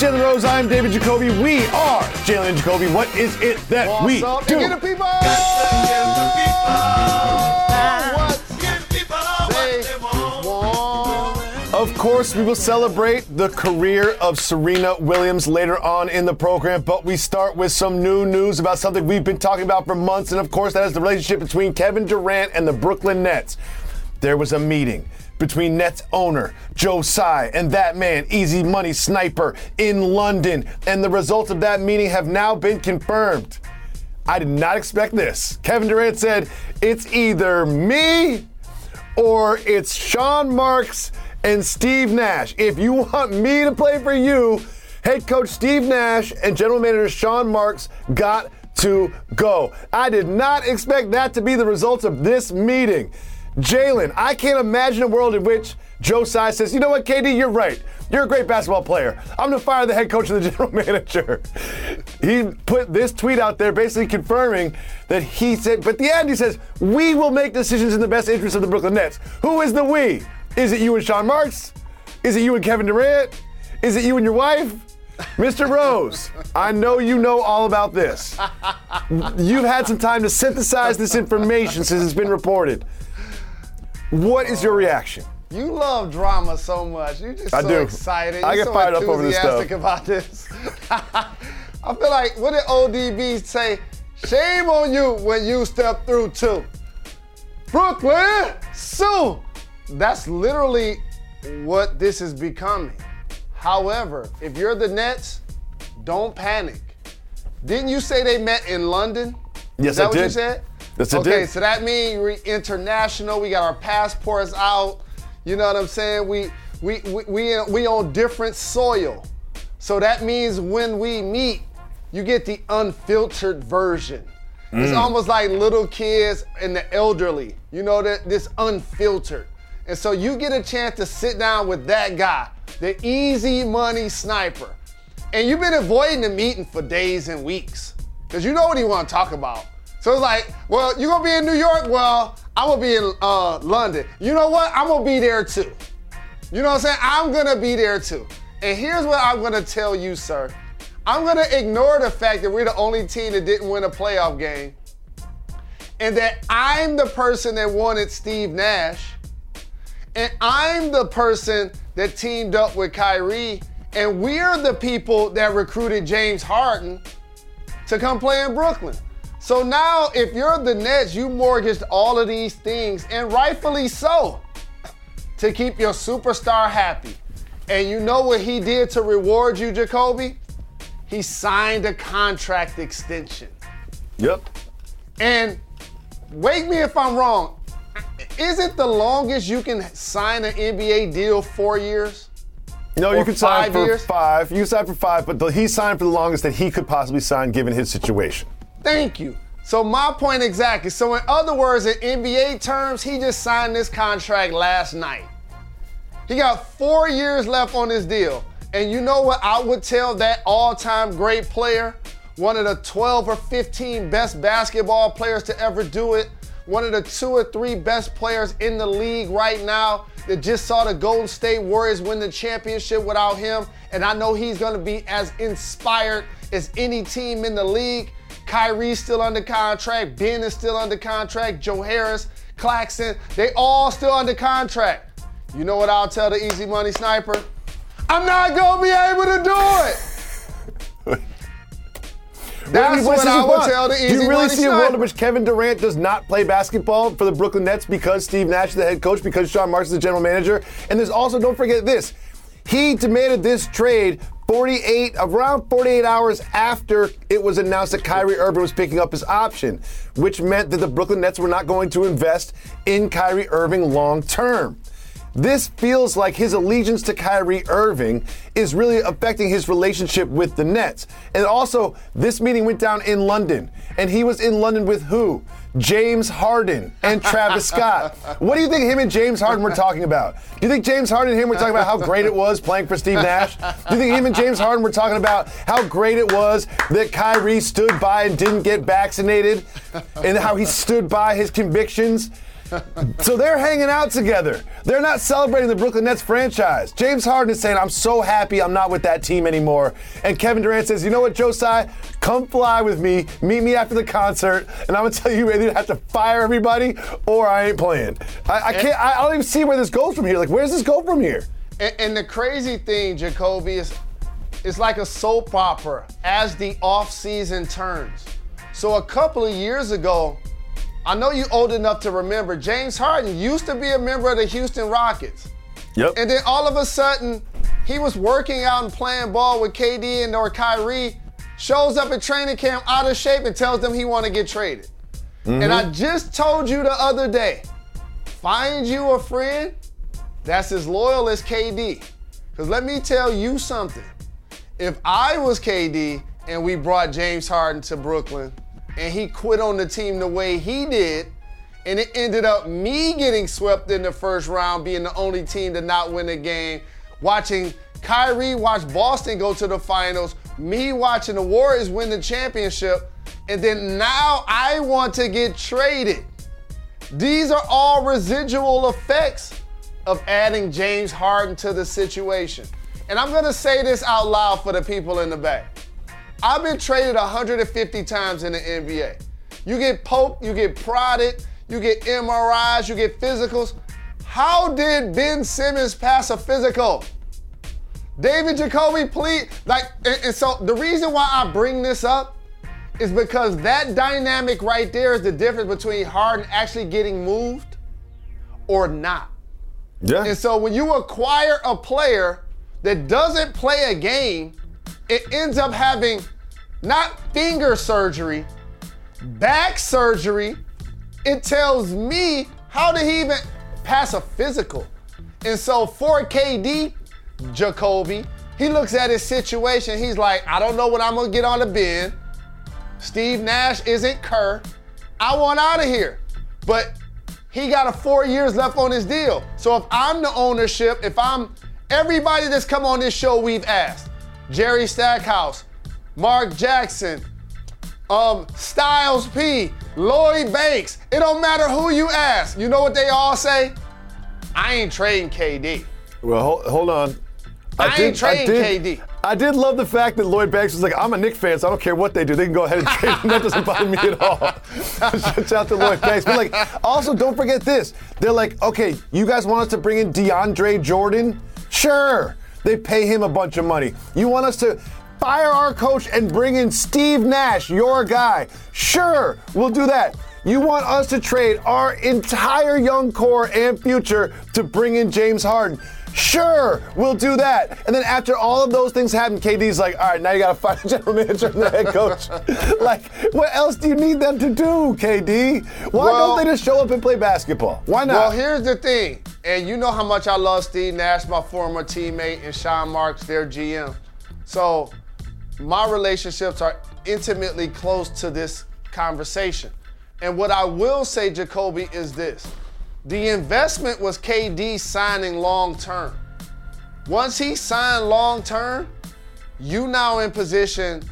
Jalen Rose. I'm David Jacoby. We are Jalen Jacoby. What is it that What's we up? do? Get the people. Of course, we will celebrate the career of Serena Williams later on in the program, but we start with some new news about something we've been talking about for months, and of course, that is the relationship between Kevin Durant and the Brooklyn Nets. There was a meeting between Nets owner Joe Tsai and that man, Easy Money Sniper, in London, and the results of that meeting have now been confirmed. I did not expect this. Kevin Durant said, It's either me or it's Sean Marks and Steve Nash. If you want me to play for you, head coach Steve Nash and general manager Sean Marks got to go. I did not expect that to be the results of this meeting. Jalen, I can't imagine a world in which Joe Tsai says, you know what, KD, you're right. You're a great basketball player. I'm going to fire the head coach and the general manager. he put this tweet out there basically confirming that he said, but the end he says, we will make decisions in the best interest of the Brooklyn Nets. Who is the we? Is it you and Sean Marks? Is it you and Kevin Durant? Is it you and your wife? Mr. Rose, I know you know all about this. You've had some time to synthesize this information since it's been reported. What is your reaction? You love drama so much. You're just I so do. excited. I You're get so fired up over this stuff. enthusiastic about this. I feel like what did ODB say? Shame on you when you step through too. Brooklyn, Zoo. That's literally what this is becoming. However, if you're the Nets, don't panic. Didn't you say they met in London? Yes, Is that I what you did. said? I okay, so that means we're international. We got our passports out. You know what I'm saying? We we we we, we on different soil. So that means when we meet, you get the unfiltered version. It's mm. almost like little kids and the elderly. You know that this unfiltered. And so you get a chance to sit down with that guy, the easy money sniper. And you've been avoiding the meeting for days and weeks. Because you know what he want to talk about. So it's like, well, you gonna be in New York? Well, I'm gonna be in uh, London. You know what? I'm gonna be there too. You know what I'm saying? I'm gonna be there too. And here's what I'm gonna tell you, sir. I'm gonna ignore the fact that we're the only team that didn't win a playoff game. And that I'm the person that wanted Steve Nash. And I'm the person that teamed up with Kyrie. And we're the people that recruited James Harden to come play in Brooklyn. So now, if you're the Nets, you mortgaged all of these things, and rightfully so, to keep your superstar happy. And you know what he did to reward you, Jacoby? He signed a contract extension. Yep. And wake me if I'm wrong. Isn't the longest you can sign an NBA deal four years? No, you can sign for years? five. You can sign for five, but the, he signed for the longest that he could possibly sign given his situation. Thank you. So my point exactly. So in other words, in NBA terms, he just signed this contract last night. He got four years left on his deal. And you know what I would tell that all-time great player, one of the 12 or 15 best basketball players to ever do it, one of the two or three best players in the league right now that just saw the Golden State Warriors win the championship without him. And I know he's going to be as inspired as any team in the league. Kyrie's still under contract. Ben is still under contract. Joe Harris, Claxton, they all still under contract. You know what I'll tell the easy money sniper? I'm not gonna be able to do it. That's What what I would tell the easy money. Do you really see a world in which Kevin Durant does not play basketball for the Brooklyn Nets because Steve Nash is the head coach, because Sean Marks is the general manager? And there's also, don't forget this, he demanded this trade 48, around 48 hours after it was announced that Kyrie Irving was picking up his option, which meant that the Brooklyn Nets were not going to invest in Kyrie Irving long term. This feels like his allegiance to Kyrie Irving is really affecting his relationship with the Nets. And also, this meeting went down in London, and he was in London with who? James Harden and Travis Scott. What do you think him and James Harden were talking about? Do you think James Harden and him were talking about how great it was playing for Steve Nash? Do you think him and James Harden were talking about how great it was that Kyrie stood by and didn't get vaccinated and how he stood by his convictions? So they're hanging out together. They're not celebrating the Brooklyn Nets franchise. James Harden is saying, I'm so happy I'm not with that team anymore. And Kevin Durant says, You know what, Joe Tsai? Come fly with me. Meet me after the concert. And I'm going to tell you, either have to fire everybody or I ain't playing. I, I can't, I don't even see where this goes from here. Like, where does this go from here? And, and the crazy thing, Jacoby, is it's like a soap opera as the off season turns. So a couple of years ago, I know you old enough to remember James Harden used to be a member of the Houston Rockets. Yep. And then all of a sudden, he was working out and playing ball with KD and or Kyrie, shows up at training camp out of shape and tells them he want to get traded. Mm-hmm. And I just told you the other day, find you a friend that's as loyal as KD. Because let me tell you something. If I was KD and we brought James Harden to Brooklyn, and he quit on the team the way he did, and it ended up me getting swept in the first round, being the only team to not win a game, watching Kyrie watch Boston go to the finals, me watching the Warriors win the championship, and then now I want to get traded. These are all residual effects of adding James Harden to the situation. And I'm gonna say this out loud for the people in the back. I've been traded 150 times in the NBA. You get poked, you get prodded, you get MRIs, you get physicals. How did Ben Simmons pass a physical? David Jacoby, please. Like, and, and so the reason why I bring this up is because that dynamic right there is the difference between Harden actually getting moved or not. Yeah. And so when you acquire a player that doesn't play a game it ends up having not finger surgery, back surgery. It tells me how did he even pass a physical? And so for KD, Jacoby, he looks at his situation. He's like, I don't know what I'm gonna get on the bin. Steve Nash isn't Kerr. I want out of here. But he got a four years left on his deal. So if I'm the ownership, if I'm everybody that's come on this show, we've asked. Jerry Stackhouse, Mark Jackson, um, Styles P, Lloyd Banks. It don't matter who you ask. You know what they all say? I ain't trading KD. Well, hold, hold on. I, I did, ain't trading I did, KD. I did love the fact that Lloyd Banks was like, I'm a Knick fan, so I don't care what they do. They can go ahead and trade him. That doesn't bother me at all. Shout out to Lloyd Banks. But like, also don't forget this. They're like, okay, you guys want us to bring in DeAndre Jordan? Sure. They pay him a bunch of money. You want us to fire our coach and bring in Steve Nash, your guy? Sure, we'll do that. You want us to trade our entire young core and future to bring in James Harden? Sure, we'll do that. And then after all of those things happen, KD's like, all right, now you got to find a general manager and the head coach. like, what else do you need them to do, KD? Why well, don't they just show up and play basketball? Why not? Well, here's the thing, and you know how much I love Steve Nash, my former teammate, and Sean Marks, their GM. So my relationships are intimately close to this conversation. And what I will say, Jacoby, is this. The investment was KD signing long term. Once he signed long term, you now in position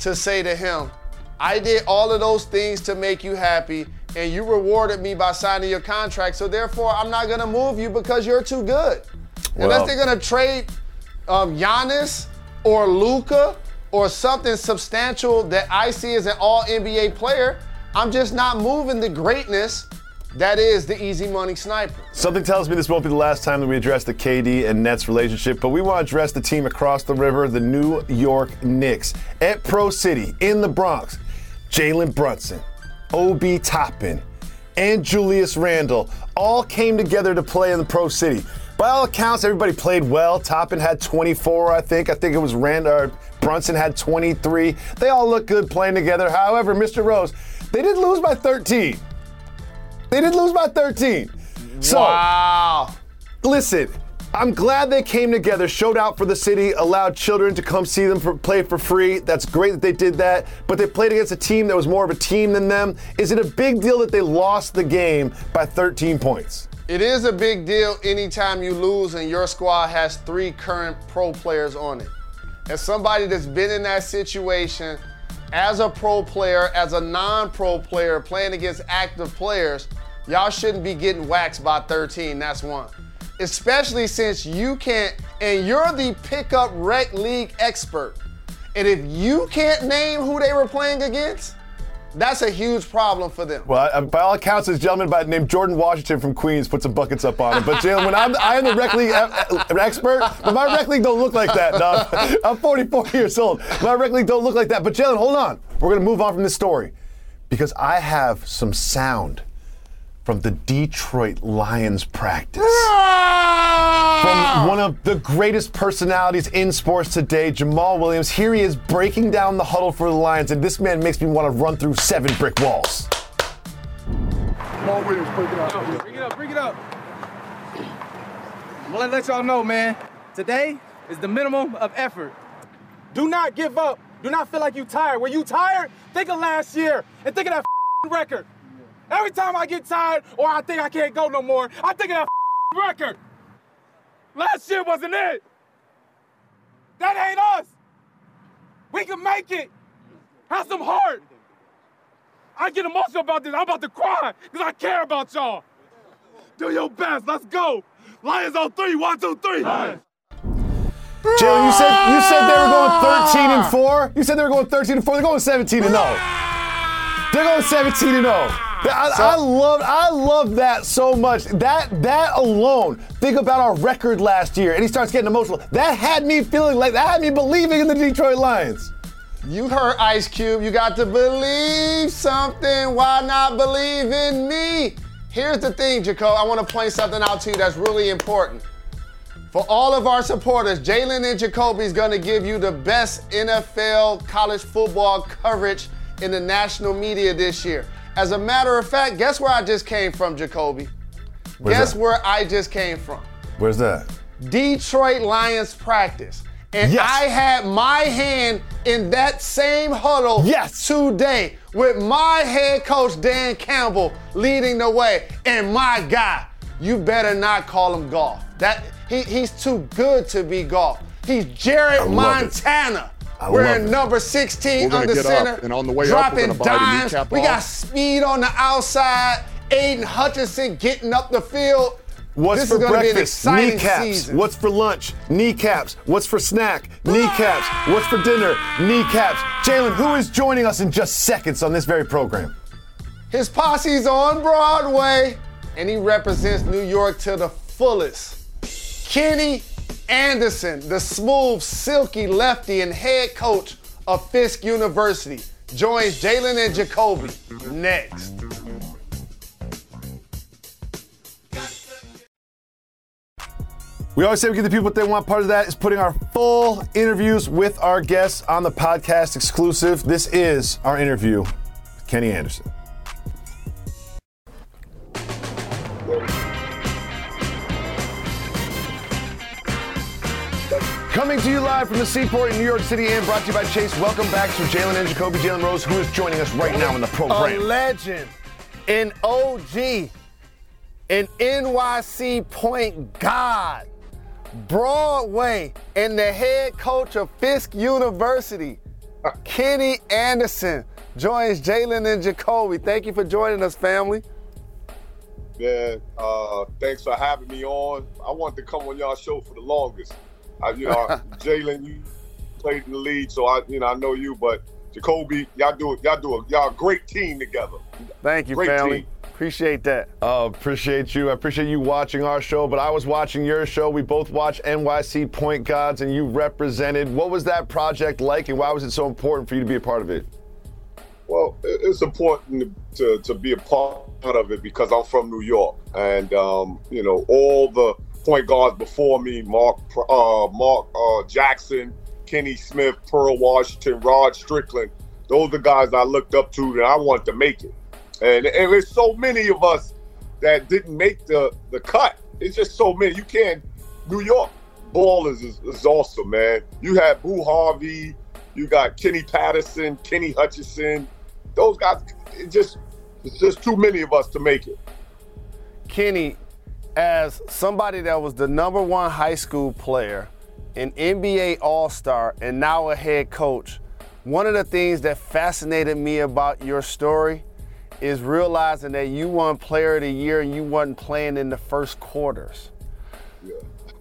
to say to him, I did all of those things to make you happy, and you rewarded me by signing your contract. So therefore, I'm not gonna move you because you're too good. Well, Unless they're gonna trade um, Giannis or Luka or something substantial that I see as an All NBA player, I'm just not moving the greatness that is the easy money sniper. Something tells me this won't be the last time that we address the KD and Nets relationship, but we want to address the team across the river, the New York Knicks. At Pro City in the Bronx, Jalen Brunson, Obi Toppin, and Julius Randle all came together to play in the Pro City. By all accounts, everybody played well. Toppin had 24, I think. I think it was Rand- uh, Brunson had 23. They all looked good playing together. However, Mr. Rose, they did lose by 13. They did lose by 13. So, wow. listen, I'm glad they came together, showed out for the city, allowed children to come see them for, play for free. That's great that they did that. But they played against a team that was more of a team than them. Is it a big deal that they lost the game by 13 points? It is a big deal anytime you lose and your squad has three current pro players on it. As somebody that's been in that situation, as a pro player, as a non pro player, playing against active players, Y'all shouldn't be getting waxed by 13. That's one. Especially since you can't, and you're the pickup rec league expert. And if you can't name who they were playing against, that's a huge problem for them. Well, by all accounts, this gentleman by the name Jordan Washington from Queens put some buckets up on him. But Jalen, when I'm I am the rec league e- expert, but my rec league don't look like that, dog. I'm 44 years old. My rec league don't look like that. But Jalen, hold on. We're gonna move on from this story because I have some sound from the Detroit Lions practice. Ah! From one of the greatest personalities in sports today, Jamaal Williams. Here he is breaking down the huddle for the Lions, and this man makes me want to run through seven brick walls. Jamaal Williams, break it up. Bring it up, bring it up. I'm gonna let y'all know, man. Today is the minimum of effort. Do not give up. Do not feel like you're tired. When you tired, think of last year and think of that record. Every time I get tired or I think I can't go no more, I think of that record. Last year wasn't it. That ain't us. We can make it. Have some heart. I get emotional about this. I'm about to cry because I care about y'all. Do your best. Let's go. Lions on three. One, two, three. Lions. Jalen, you said you said they were going 13 and 4. You said they were going 13 and 4. They're going 17 and 0. They're going 17 and 0. I, I love I love that so much. That that alone. Think about our record last year, and he starts getting emotional. That had me feeling like that had me believing in the Detroit Lions. You heard Ice Cube. You got to believe something. Why not believe in me? Here's the thing, Jaco. I want to point something out to you that's really important. For all of our supporters, Jalen and Jacoby is going to give you the best NFL college football coverage in the national media this year. As a matter of fact, guess where I just came from, Jacoby? Where's guess that? where I just came from? Where's that? Detroit Lions practice. And Yes. I had my hand in that same huddle Yes. today with my head coach Dan Campbell leading the way. And my guy, you better not call him Goff. That he, he's too good to be Goff. He's Jared Montana. it. Montana. I We're in number 16 We're gonna under up, center. and on the way up, we're dropping gonna bite a dimes. kneecap We got speed on the outside. Aidan Hutchinson getting up the field. What's this for is gonna be an breakfast? exciting Kneecaps. season. What's for lunch? Kneecaps. What's for snack? Kneecaps. What's for dinner? Kneecaps. Jalen, who is joining us in just seconds on this very program? His posse's on Broadway, and he represents New York to the fullest. Kenny Anderson, the smooth, silky lefty and head coach of Fisk University, joins Jalen and Jacoby next. We always say we give the people what they want. Part of that is putting our full interviews with our guests on the podcast exclusive. This is our interview with Kenny Anderson. Coming to you live from the Seaport in New York City and brought to you by Chase. Welcome back to Jalen and Jacoby. Jalen Rose, who is joining us right now in the program. A program. legend, an OG, an NYC point god, Broadway, and the head coach of Fisk University, Kenny Anderson, joins Jalen and Jacoby. Thank you for joining us, family. Man, uh, thanks for having me on. I wanted to come on y'all show for the longest. I, you know, Jalen, you played in the league, so I, you know, I know you. But Jacoby, y'all do it. y'all do it. y'all a great team together. Thank you, Great family. team. Appreciate that. Oh, appreciate you. I appreciate you watching our show, but I was watching your show. We both watch NYC Point Gods, and you represented. What was that project like, and why was it so important for you to be a part of it? Well, it's important to, to be a part of it because I'm from New York, and um, you know all the point guards before me, Mark uh, Mark uh, Jackson, Kenny Smith, Pearl Washington, Rod Strickland. Those are guys I looked up to that I wanted to make it, and, and there's so many of us that didn't make the the cut. It's just so many. You can't. New York ball is, is, awesome, man. You had Boo Harvey, you got Kenny Patterson, Kenny Hutchison. Those guys, it just it's just too many of us to make it. Kenny, as somebody that was the number one high school player, an NBA All Star, and now a head coach, one of the things that fascinated me about your story is realizing that you won Player of the Year and you wasn't playing in the first quarters.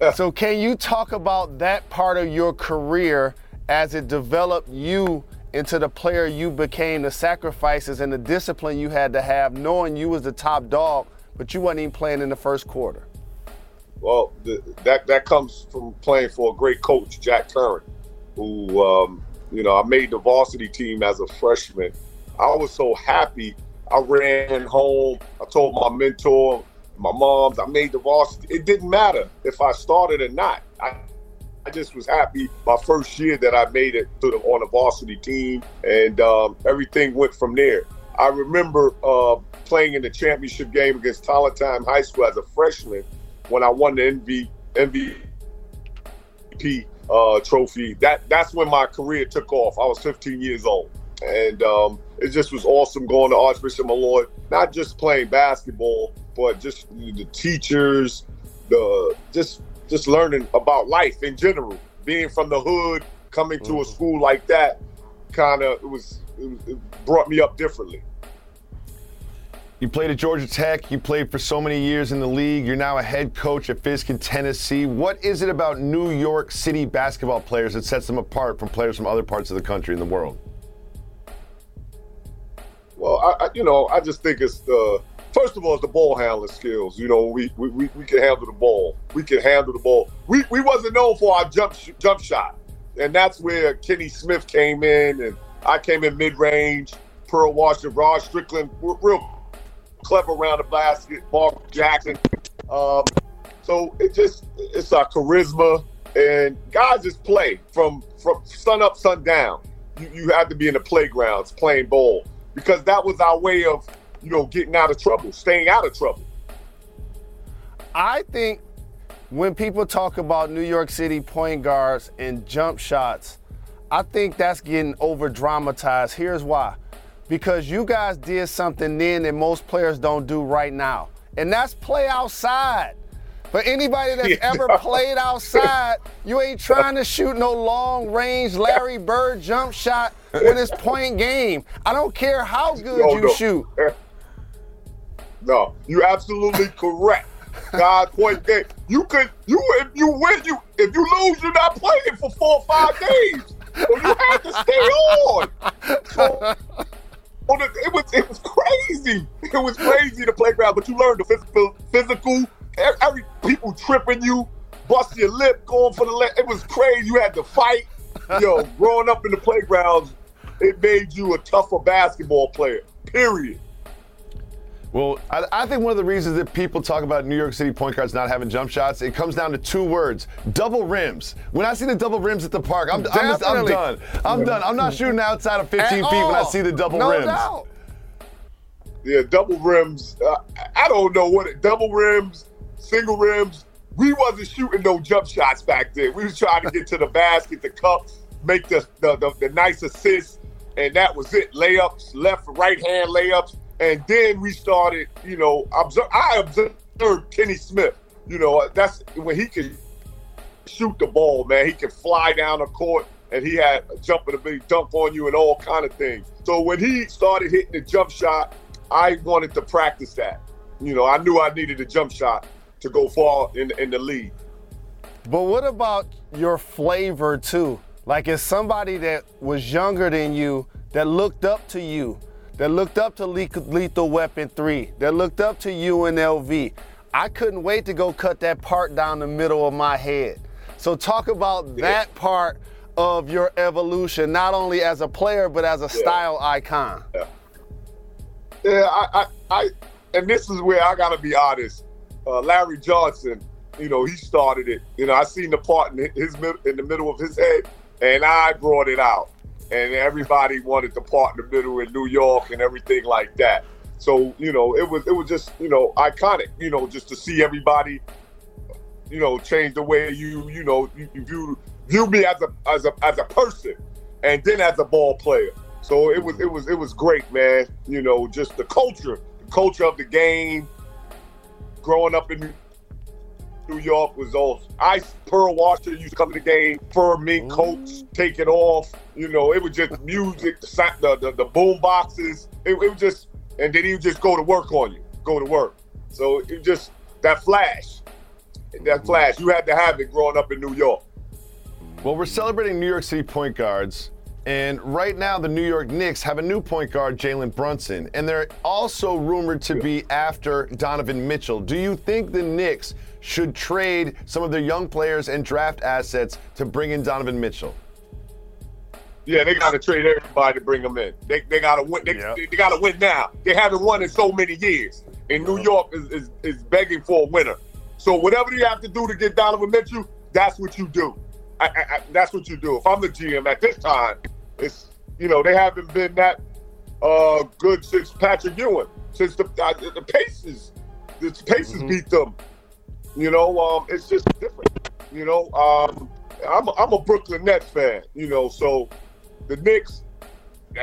Yeah. so can you talk about that part of your career as it developed you into the player you became, the sacrifices and the discipline you had to have, knowing you was the top dog, but you wasn't even playing in the first quarter? Well, the, that that comes from playing for a great coach, Jack Curran, who um, you know I made the varsity team as a freshman. I was so happy. I ran home. I told my mentor, my moms, I made the varsity. It didn't matter if I started or not. I, I just was happy my first year that I made it to the, on the varsity team, and um, everything went from there. I remember uh, playing in the championship game against Time High School as a freshman when I won the MV, MVP uh, trophy. That that's when my career took off. I was 15 years old, and um, it just was awesome going to Archbishop Molloy. Not just playing basketball, but just the teachers, the just just learning about life in general. Being from the hood, coming to a mm-hmm. school like that, kind of it was it brought me up differently. You played at Georgia Tech. You played for so many years in the league. You're now a head coach at Fisk in Tennessee. What is it about New York City basketball players that sets them apart from players from other parts of the country and the world? Well, I, I, you know, I just think it's the first of all, it's the ball handling skills. You know, we we, we, we can handle the ball. We can handle the ball. We we wasn't known for our jump jump shot, and that's where Kenny Smith came in, and I came in mid range. Pearl Washington, Rod Strickland, real clever around the basket, Mark Jackson. Um, so it just it's our charisma and guys just play from from sun up, sun down. You, you have to be in the playgrounds playing ball because that was our way of you know getting out of trouble, staying out of trouble. I think when people talk about New York City point guards and jump shots, I think that's getting over dramatized. Here's why because you guys did something then that most players don't do right now, and that's play outside. For anybody that's ever played outside, you ain't trying to shoot no long range Larry Bird jump shot when it's point game. I don't care how good no, you no. shoot. No, you're absolutely correct. God, point game. You could you if you win you if you lose you're not playing for four or five days. So you have to stay on. So, it was it was crazy. It was crazy the playground, but you learned the physical physical. Every people tripping you, bust your lip, going for the left. It was crazy. You had to fight. Yo, growing up in the playgrounds, it made you a tougher basketball player. Period. Well, I, I, think one of the reasons that people talk about New York City point guards not having jump shots, it comes down to two words: double rims. When I see the double rims at the park, I'm, I'm, just, I'm done. I'm done. I'm not shooting outside of 15 at feet all. when I see the double no rims. Doubt. Yeah, double rims. Uh, I don't know what it, double rims, single rims. We wasn't shooting no jump shots back then. We was trying to get to the basket, the cup, make the the, the, the nice assist, and that was it. Layups, left, right hand layups and then we started, you know, observe, I observed Kenny Smith. You know, that's when he could shoot the ball, man. He could fly down the court and he had a jump and a big dunk on you and all kind of things. So when he started hitting the jump shot, I wanted to practice that. You know, I knew I needed a jump shot to go far in, in the league. But what about your flavor too? Like, as somebody that was younger than you, that looked up to you, that looked up to Lethal Weapon 3, that looked up to UNLV. I couldn't wait to go cut that part down the middle of my head. So talk about that part of your evolution, not only as a player but as a yeah. style icon. Yeah, yeah I, I, I, and this is where I gotta be honest. Uh, Larry Johnson, you know, he started it. You know, I seen the part in his in the middle of his head, and I brought it out and everybody wanted to part in the middle in New York and everything like that. So you know, it was it was just you know iconic. You know, just to see everybody, you know, change the way you you know you, view view me as a as a as a person, and then as a ball player. So it was it was it was great, man. You know, just the culture, the culture of the game. Growing up in New York was all ice. Pearl Washington used to come to the game, fur mink coats, take it off. You know, it was just music, the the, the, the boom boxes. It, it was just and then he would just go to work on you, go to work. So it just that flash, that mm-hmm. flash, you had to have it growing up in New York. Well, we're celebrating New York City point guards, and right now the New York Knicks have a new point guard, Jalen Brunson, and they're also rumored to be after Donovan Mitchell. Do you think the Knicks should trade some of their young players and draft assets to bring in Donovan Mitchell? Yeah, they got to trade everybody to bring them in. They, they got to win. They, they, got to win now. They haven't won in so many years, and New York is, is, is begging for a winner. So whatever you have to do to get Donovan Mitchell, that's what you do. I, I, I, that's what you do. If I'm the GM at this time, it's you know they haven't been that uh, good since Patrick Ewing, since the uh, the Pacers, the Pacers beat them. You know, um, it's just different. You know, um, I'm a, I'm a Brooklyn Nets fan. You know, so the Knicks. Nah.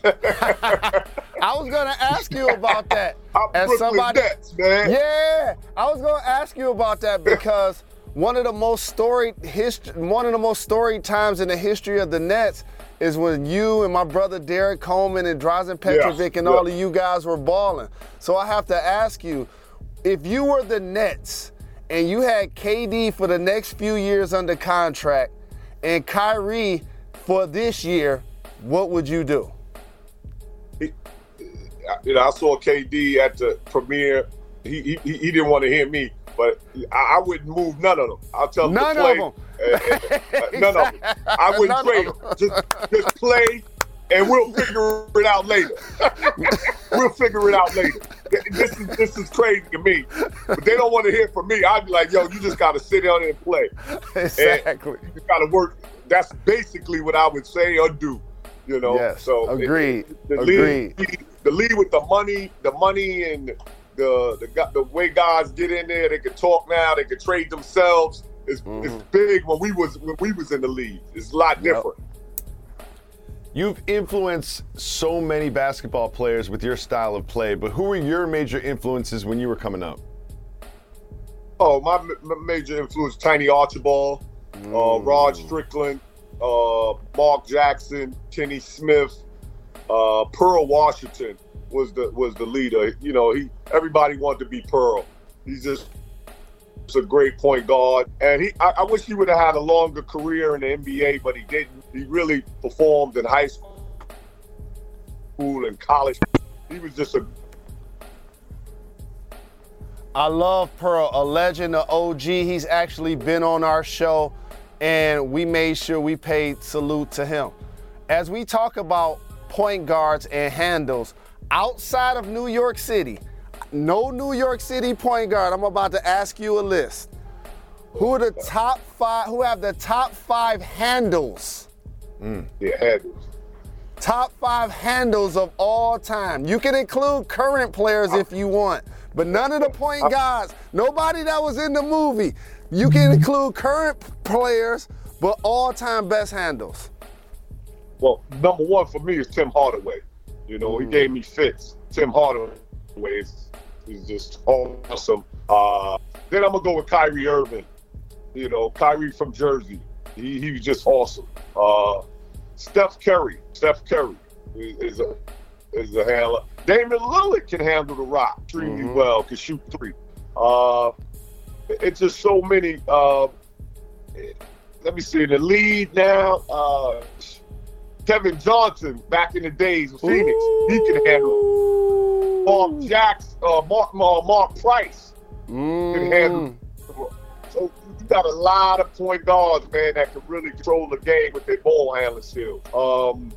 I was gonna ask you about that. I'm As Brooklyn somebody, Nets, man. yeah, I was gonna ask you about that because one of the most storied history, one of the most storied times in the history of the Nets is when you and my brother Derrick Coleman and Drazen Petrovic and yeah. all of you guys were balling. So I have to ask you, if you were the Nets and you had KD for the next few years under contract and Kyrie for this year, what would you do? you know, I saw KD at the premiere. He he, he he didn't want to hear me, but I, I wouldn't move none of them. I'll tell them None to play. of 'em. Uh, uh, uh, none of them. I wouldn't trade them. Just just play, and we'll figure it out later. we'll figure it out later. This is this is crazy to me, but they don't want to hear from me. I'd be like, yo, you just got to sit down and play. exactly. You got to work. That's basically what I would say or do. You know. Yes, So it- agreed, the agreed. league, the league with the money, the money and the the the way guys get in there, they can talk now, they can trade themselves. It's, it's mm-hmm. big when we was when we was in the league. It's a lot different. You've influenced so many basketball players with your style of play, but who were your major influences when you were coming up? Oh, my, ma- major influence: Tiny Archibald, uh, Rod Strickland, uh, Mark Jackson, Kenny Smith, uh, Pearl Washington was the was the leader. You know, he everybody wanted to be Pearl. He's just he's a great point guard, and he. I, I wish he would have had a longer career in the NBA, but he didn't. He really performed in high school school, and college. He was just a I love Pearl, a legend, an OG. He's actually been on our show, and we made sure we paid salute to him. As we talk about point guards and handles outside of New York City, no New York City point guard. I'm about to ask you a list. Who are the top five? Who have the top five handles? Mm, yeah, had Top five handles of all time. You can include current players if you want, but none of the point guards, nobody that was in the movie. You can include current players, but all time best handles. Well, number one for me is Tim Hardaway. You know, he mm. gave me fits. Tim Hardaway is, is just awesome. Uh, then I'm gonna go with Kyrie Irving. You know, Kyrie from Jersey. He, he was just awesome. Uh, Steph Curry. Steph Curry is, a is a handler. Damian Lillard can handle the rock extremely well. Can shoot three. Uh, it's just so many. Uh, let me see the lead now. Uh, Kevin Johnson back in the days of Phoenix, he can handle. Mark Jackson, uh, Mark, uh, Mark Price handle. So you got a lot of point guards, man, that can really control the game with their ball handling skills. Um,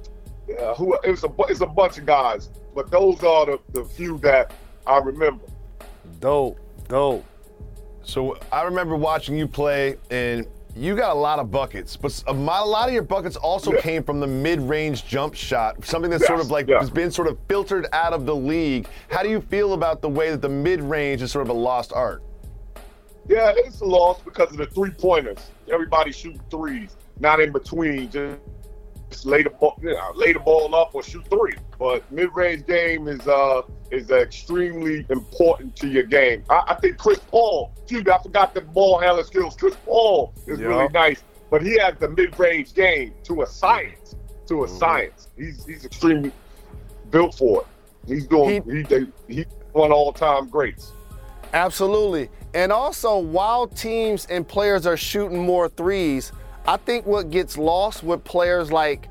uh, who it's a it's a bunch of guys, but those are the, the few that I remember. Dope, dope. So I remember watching you play, and you got a lot of buckets, but a lot of your buckets also Yeah. came from the mid-range jump shot, something that's sort of like yeah. has been sort of filtered out of the league. How do you feel about the way that the mid-range is sort of a lost art? Yeah, it's a loss because of the three pointers. Everybody shoot threes, not in between. Just, just lay the ball, you know, lay the ball up or shoot three. But mid-range game is uh is extremely important to your game. I, I think Chris Paul. Dude, I forgot the ball handling skills. Chris Paul is Yeah. really nice, but he has the mid-range game to a science. To a mm-hmm. science, he's he's extremely built for it. He's doing. He, he, he's one all-time greats. Absolutely. And also, while teams and players are shooting more threes, I think what gets lost with players like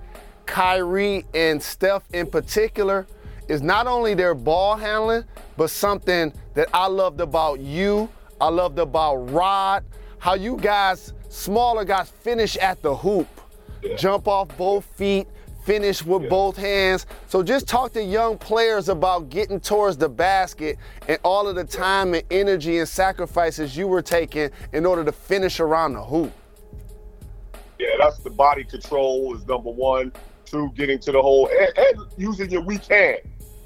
Kyrie and Steph in particular is not only their ball handling, but something that I loved about you, I loved about Rod, how you guys, smaller guys, finish at the hoop, yeah. jump off both feet, finish with yeah. both hands. So just talk to young players about getting towards the basket and all of the time and energy and sacrifices you were taking in order to finish around the hoop. Yeah, that's the body control is number one. Two, getting to the hole and, and using your weak hand.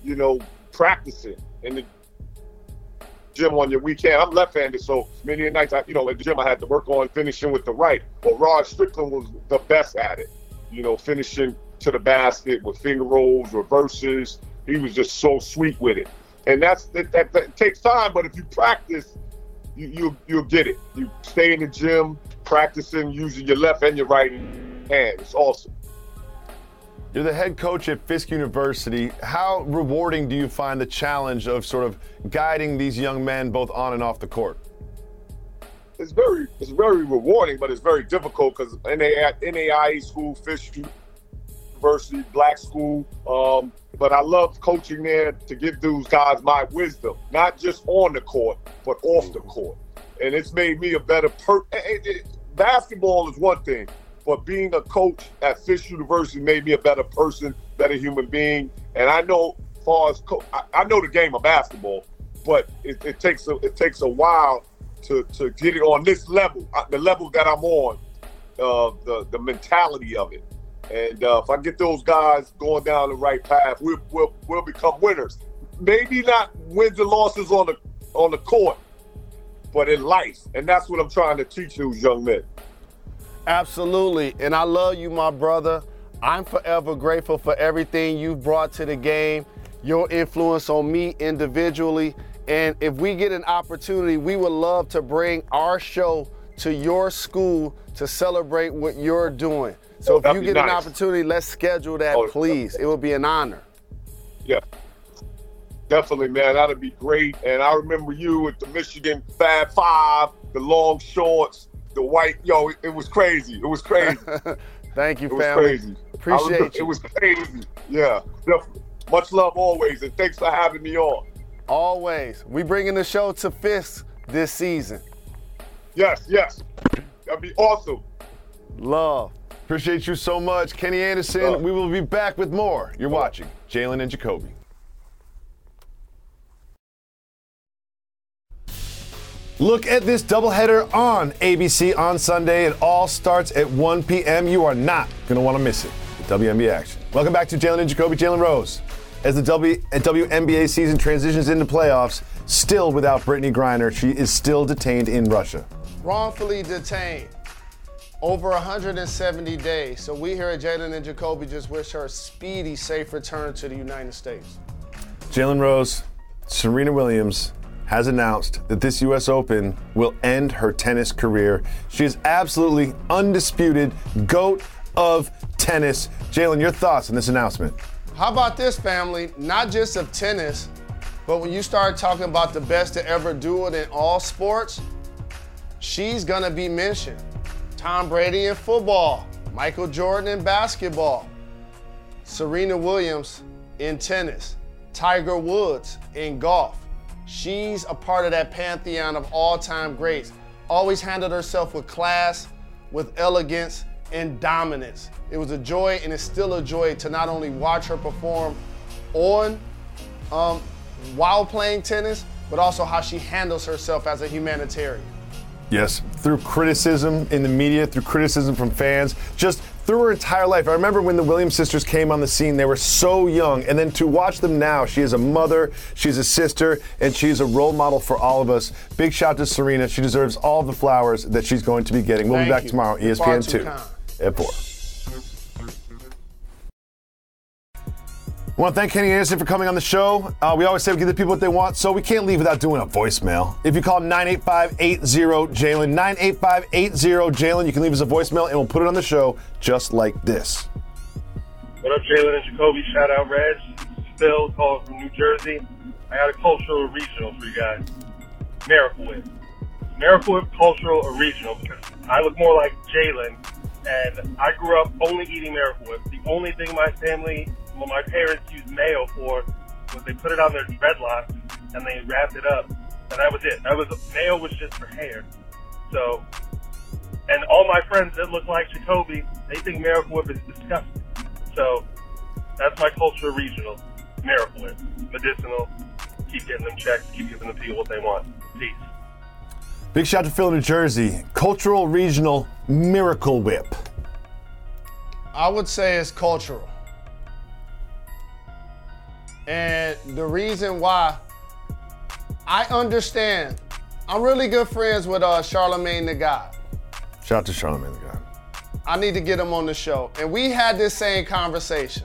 You know, practicing in the gym on your weekend. I'm left-handed, so many nights, I, you know, at the gym I had to work on finishing with the right. But Rod Strickland was the best at it. You know, finishing to the basket with finger rolls, reverses. He was just so sweet with it. And that's that, that, that takes time, but if you practice, you, you you'll get it. You stay in the gym practicing using your left and your right hand. It's awesome. You're the head coach at Fisk University. How rewarding do you find the challenge of sort of guiding these young men both on and off the court? It's very it's very rewarding, but it's very difficult because NAI, NAIA school, Fisk University, black school. Um, but I love coaching there to give those guys my wisdom, not just on the court, but off the court. And it's made me a better per. Basketball is one thing, but being a coach at Fisk University made me a better person, better human being. And I know, far as co- I, I know the game of basketball, but it, it, takes a it takes a while to to get it on this level, uh, the level that I'm on, uh, the the mentality of it. And uh, if I get those guys going down the right path, we'll, we'll, we'll become winners. Maybe not wins and losses on the on the court, but in life. And that's what I'm trying to teach those young men. Absolutely. And I love you, my brother. I'm forever grateful for everything you've brought to the game, your influence on me individually. And if we get an opportunity, we would love to bring our show to your school to celebrate what you're doing. So if you get nice. an opportunity, let's schedule that, oh, please. It would be an honor. Yeah. Definitely, man. That'd be great. And I remember you at the Michigan Fab Five, the long shorts, the white. Yo, it, was crazy. It was crazy. Thank you, it family. was crazy. Appreciate was, you. It was crazy. Yeah, definitely. Much love always, and thanks for having me on. Always. We bringing the show to Fisk this season. Yes, yes. That'd be awesome. Love. Appreciate you so much, Kenny Anderson. Oh. We will be back with more. You're watching Jalen and Jacoby. Look at this doubleheader on ABC on Sunday. It all starts at 1 p.m. You are not going to want to miss it. The WNBA action. Welcome back to Jalen and Jacoby. Jalen Rose. As the w- uh, WNBA season transitions into playoffs, still without Brittney Griner, she is still detained in Russia. Wrongfully detained over 170 days. So we here at Jalen and Jacoby just wish her a speedy, safe return to the United States. Jalen Rose, Serena Williams has announced that this U.S. Open will end her tennis career. She is absolutely undisputed GOAT of tennis. Jalen, your thoughts on this announcement? How about this, family? Not just of tennis, but when you start talking about the best to ever do it in all sports, she's gonna be mentioned. Tom Brady in football, Michael Jordan in basketball, Serena Williams in tennis, Tiger Woods in golf. She's a part of that pantheon of all time greats. Always handled herself with class, with elegance, and dominance. It was a joy, and it's still a joy to not only watch her perform on, um, while playing tennis, but also how she handles herself as a humanitarian. Yes, through criticism in the media, through criticism from fans, just through her entire life. I remember when the Williams sisters came on the scene, they were so young. And then to watch them now, she is a mother, she's a sister, and she's a role model for all of us. Big shout to Serena. She deserves all the flowers that she's going to be getting. We'll Thank be back you. tomorrow, ESPN 2 at 4. I want to thank Kenny Anderson for coming on the show. Uh, we always say we give the people what they want, so we can't leave without doing a voicemail. If you call 985-80 Jalen, 985-80 Jalen, you can leave us a voicemail and we'll put it on the show just like this. What up, Jalen and Jacoby? Shout out, Reds. Phil, calling from New Jersey. I got a cultural regional for you guys. Miracle Whip. Miracle Whip cultural or regional because I look more like Jalen, and I grew up only eating Miracle Whip. The only thing my family, well, my parents used mayo for was they put it on their dreadlocks and they wrapped it up, and that was it. That was mayo was just for hair. So, and all my friends that look like Jacoby, they think Miracle Whip is disgusting. So, that's my culture regional. Miracle Whip, medicinal. Keep getting them checks. Keep giving the people what they want. Peace. Big shout to Phil, New Jersey. Cultural Regional Miracle Whip. I would say it's cultural. And the reason why I understand, I'm really good friends with uh, Charlamagne the God. Shout out to Charlamagne the God. I need to get him on the show. And we had this same conversation.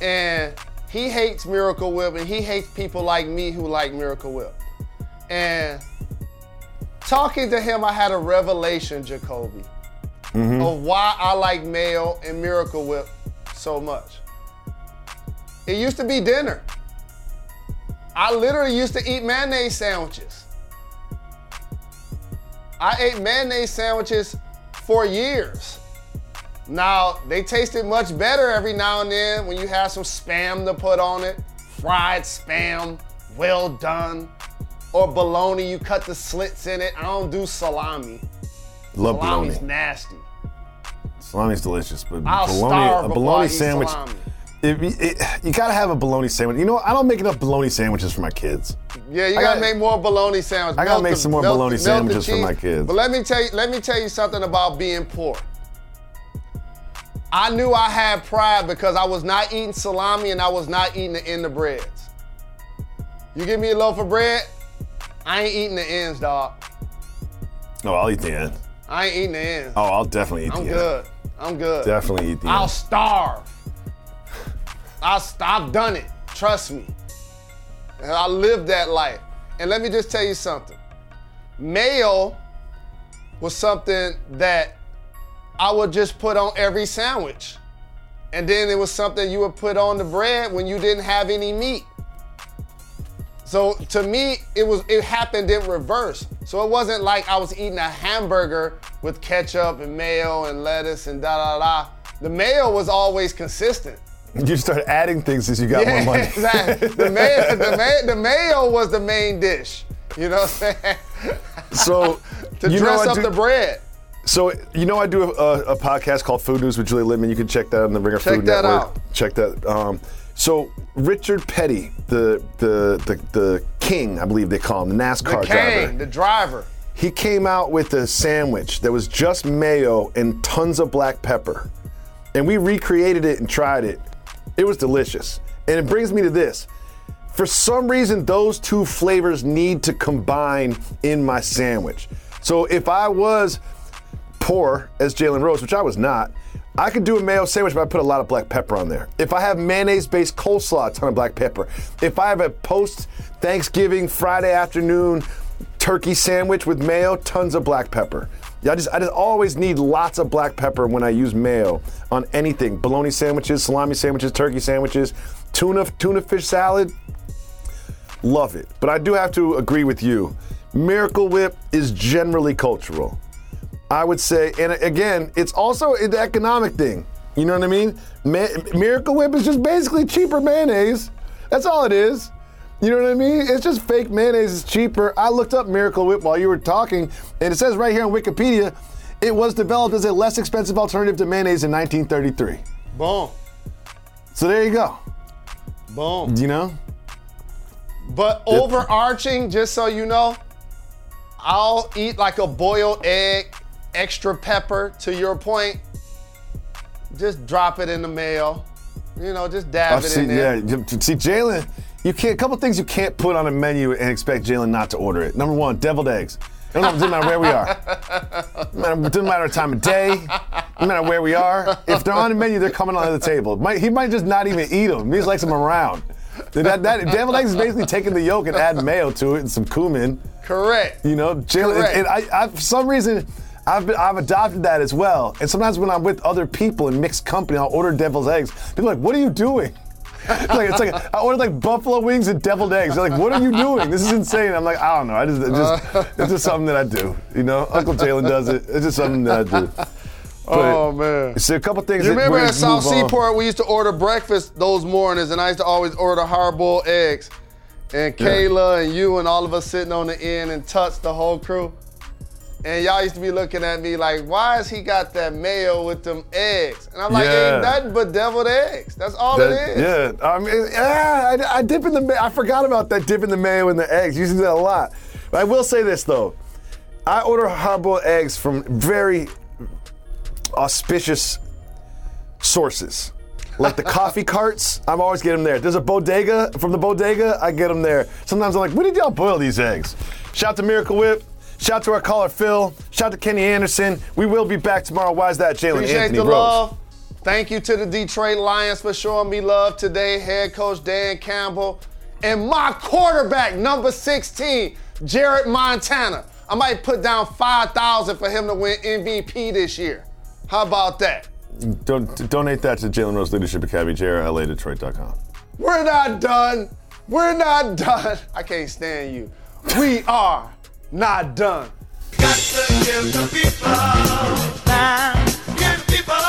And he hates Miracle Whip and he hates people like me who like Miracle Whip. And talking to him, I had a revelation, Jacoby, of why I like Mayo and Miracle Whip so much. It used to be dinner. I literally used to eat mayonnaise sandwiches. I ate mayonnaise sandwiches for years. Now, they tasted much better every now and then when you have some spam to put on it. Fried spam, well done. Or bologna, you cut the slits in it. I don't do salami. Love Salami's bologna. nasty. Salami's delicious, but I'll bologna, starve a before I bologna eat sandwich. salami. It, it, you gotta have a bologna sandwich. You know, what? I don't make enough bologna sandwiches for my kids. Yeah, you I gotta gotta- make more bologna sandwiches. I gotta make the- some more melt- bologna melt sandwiches for my kids. But let me tell you, let me tell you something about being poor. I knew I had pride because I was not eating salami and I was not eating the end of breads. You give me a loaf of bread, I ain't eating the ends, dog. Oh, I'll eat the end. I ain't eating the ends. Oh, I'll definitely eat the ends. I'm good. I'm good. Definitely eat the ends. I'll end. starve. St- I've done it. Trust me. And I lived that life. And let me just tell you something. Mayo was something that I would just put on every sandwich. And then it was something you would put on the bread when you didn't have any meat. So to me, it was it happened in reverse. So it wasn't like I was eating a hamburger with ketchup and mayo and lettuce and da da da. The mayo was always consistent. You start adding things as you got more money. exactly. The mayo, the, mayo, the mayo was the main dish. You know what I'm saying? So to you know dress I up do- the bread. So you know I do a, a podcast called Food News with Julie Littman. You can check that on the Ringer Check Food that Network. out. Check that. Um, so Richard Petty, the, the the the king, I believe they call him, the NASCAR The driver. the driver. He came out with a sandwich that was just mayo and tons of black pepper. And we recreated it and tried it. It was delicious. And it brings me to this. For some reason, those two flavors need to combine in my sandwich. So if I was poor as Jalen Rose, which I was not, I could do a mayo sandwich, but I put a lot of black pepper on there. If I have mayonnaise based coleslaw, a ton of black pepper. If I have a post Thanksgiving Friday afternoon turkey sandwich with mayo, tons of black pepper. I just I just always need lots of black pepper when I use mayo on anything. Bologna sandwiches, salami sandwiches, turkey sandwiches, tuna tuna fish salad. Love it. But I do have to agree with you. Miracle Whip is generally cultural. I would say, and again, it's also an economic thing. You know what I mean? Ma- Miracle Whip is just basically cheaper mayonnaise. That's all it is. You know what I mean? It's just fake mayonnaise is cheaper. I looked up Miracle Whip while you were talking, and it says right here on Wikipedia, it was developed as a less expensive alternative to mayonnaise in 1933. Boom. So there you go. Boom. You know? But overarching, just so you know, I'll eat like a boiled egg, extra pepper, to your point. Just drop it in the mail. You know, just dab Oh, it see, in there. yeah, see, Jalen, you can't. A couple things you can't put on a menu and expect Jalen not to order it. Number one, deviled eggs. It doesn't matter where we are. It doesn't matter, time of day. It doesn't matter where we are. If they're on the menu, they're coming on the table. Might, he might just not even eat them. He just likes them around. That, that deviled eggs is basically taking the yolk and adding mayo to it and some cumin. Correct. You know, Jalen. Correct. And, and I, I, for some reason, I've been, I've adopted that as well. And sometimes when I'm with other people in mixed company, I'll order devil's eggs. People are like, "What are you doing?" It's like, it's like I ordered like buffalo wings and deviled eggs. They're like, what are you doing? This is insane. I'm like, I don't know. I just, it's just, uh. it's just something that I do. You know, Uncle Jalen does it. It's just something that I do. But, Oh man. So a couple things. You remember at South move on. Seaport, we used to order breakfast those mornings, and I used to always order hard-boiled eggs. And Kayla and you and all of us sitting on the end and touch the whole crew. And y'all used to be looking at me like, why has he got that mayo with them eggs? And I'm like, Yeah. ain't nothing but deviled eggs. That's all That- it is. Yeah, I mean, yeah, I, I dip in the. ma- I forgot about that dip in the mayo and the eggs. Using that a lot. But I will say this though, I order hard-boiled eggs from very auspicious sources. Like the coffee carts, I'm always getting them there. There's a bodega from the bodega, I get them there. Sometimes I'm like, when did y'all boil these eggs? Shout to Miracle Whip. Shout out to our caller Phil. Shout out to Kenny Anderson. We will be back tomorrow. Why is that, Jalen Appreciate Anthony the Rose? love. Thank you to the Detroit Lions for showing me love today. Head coach Dan Campbell and my quarterback, number 16, Jared Montana. I might put down 5,000 for him to win MVP this year. How about that? Don't, donate that to Jalen Rose Leadership Academy, JRLADetroit.com. We're not done. We're not done. I can't stand you. We are not done. Got to give the people, give the people.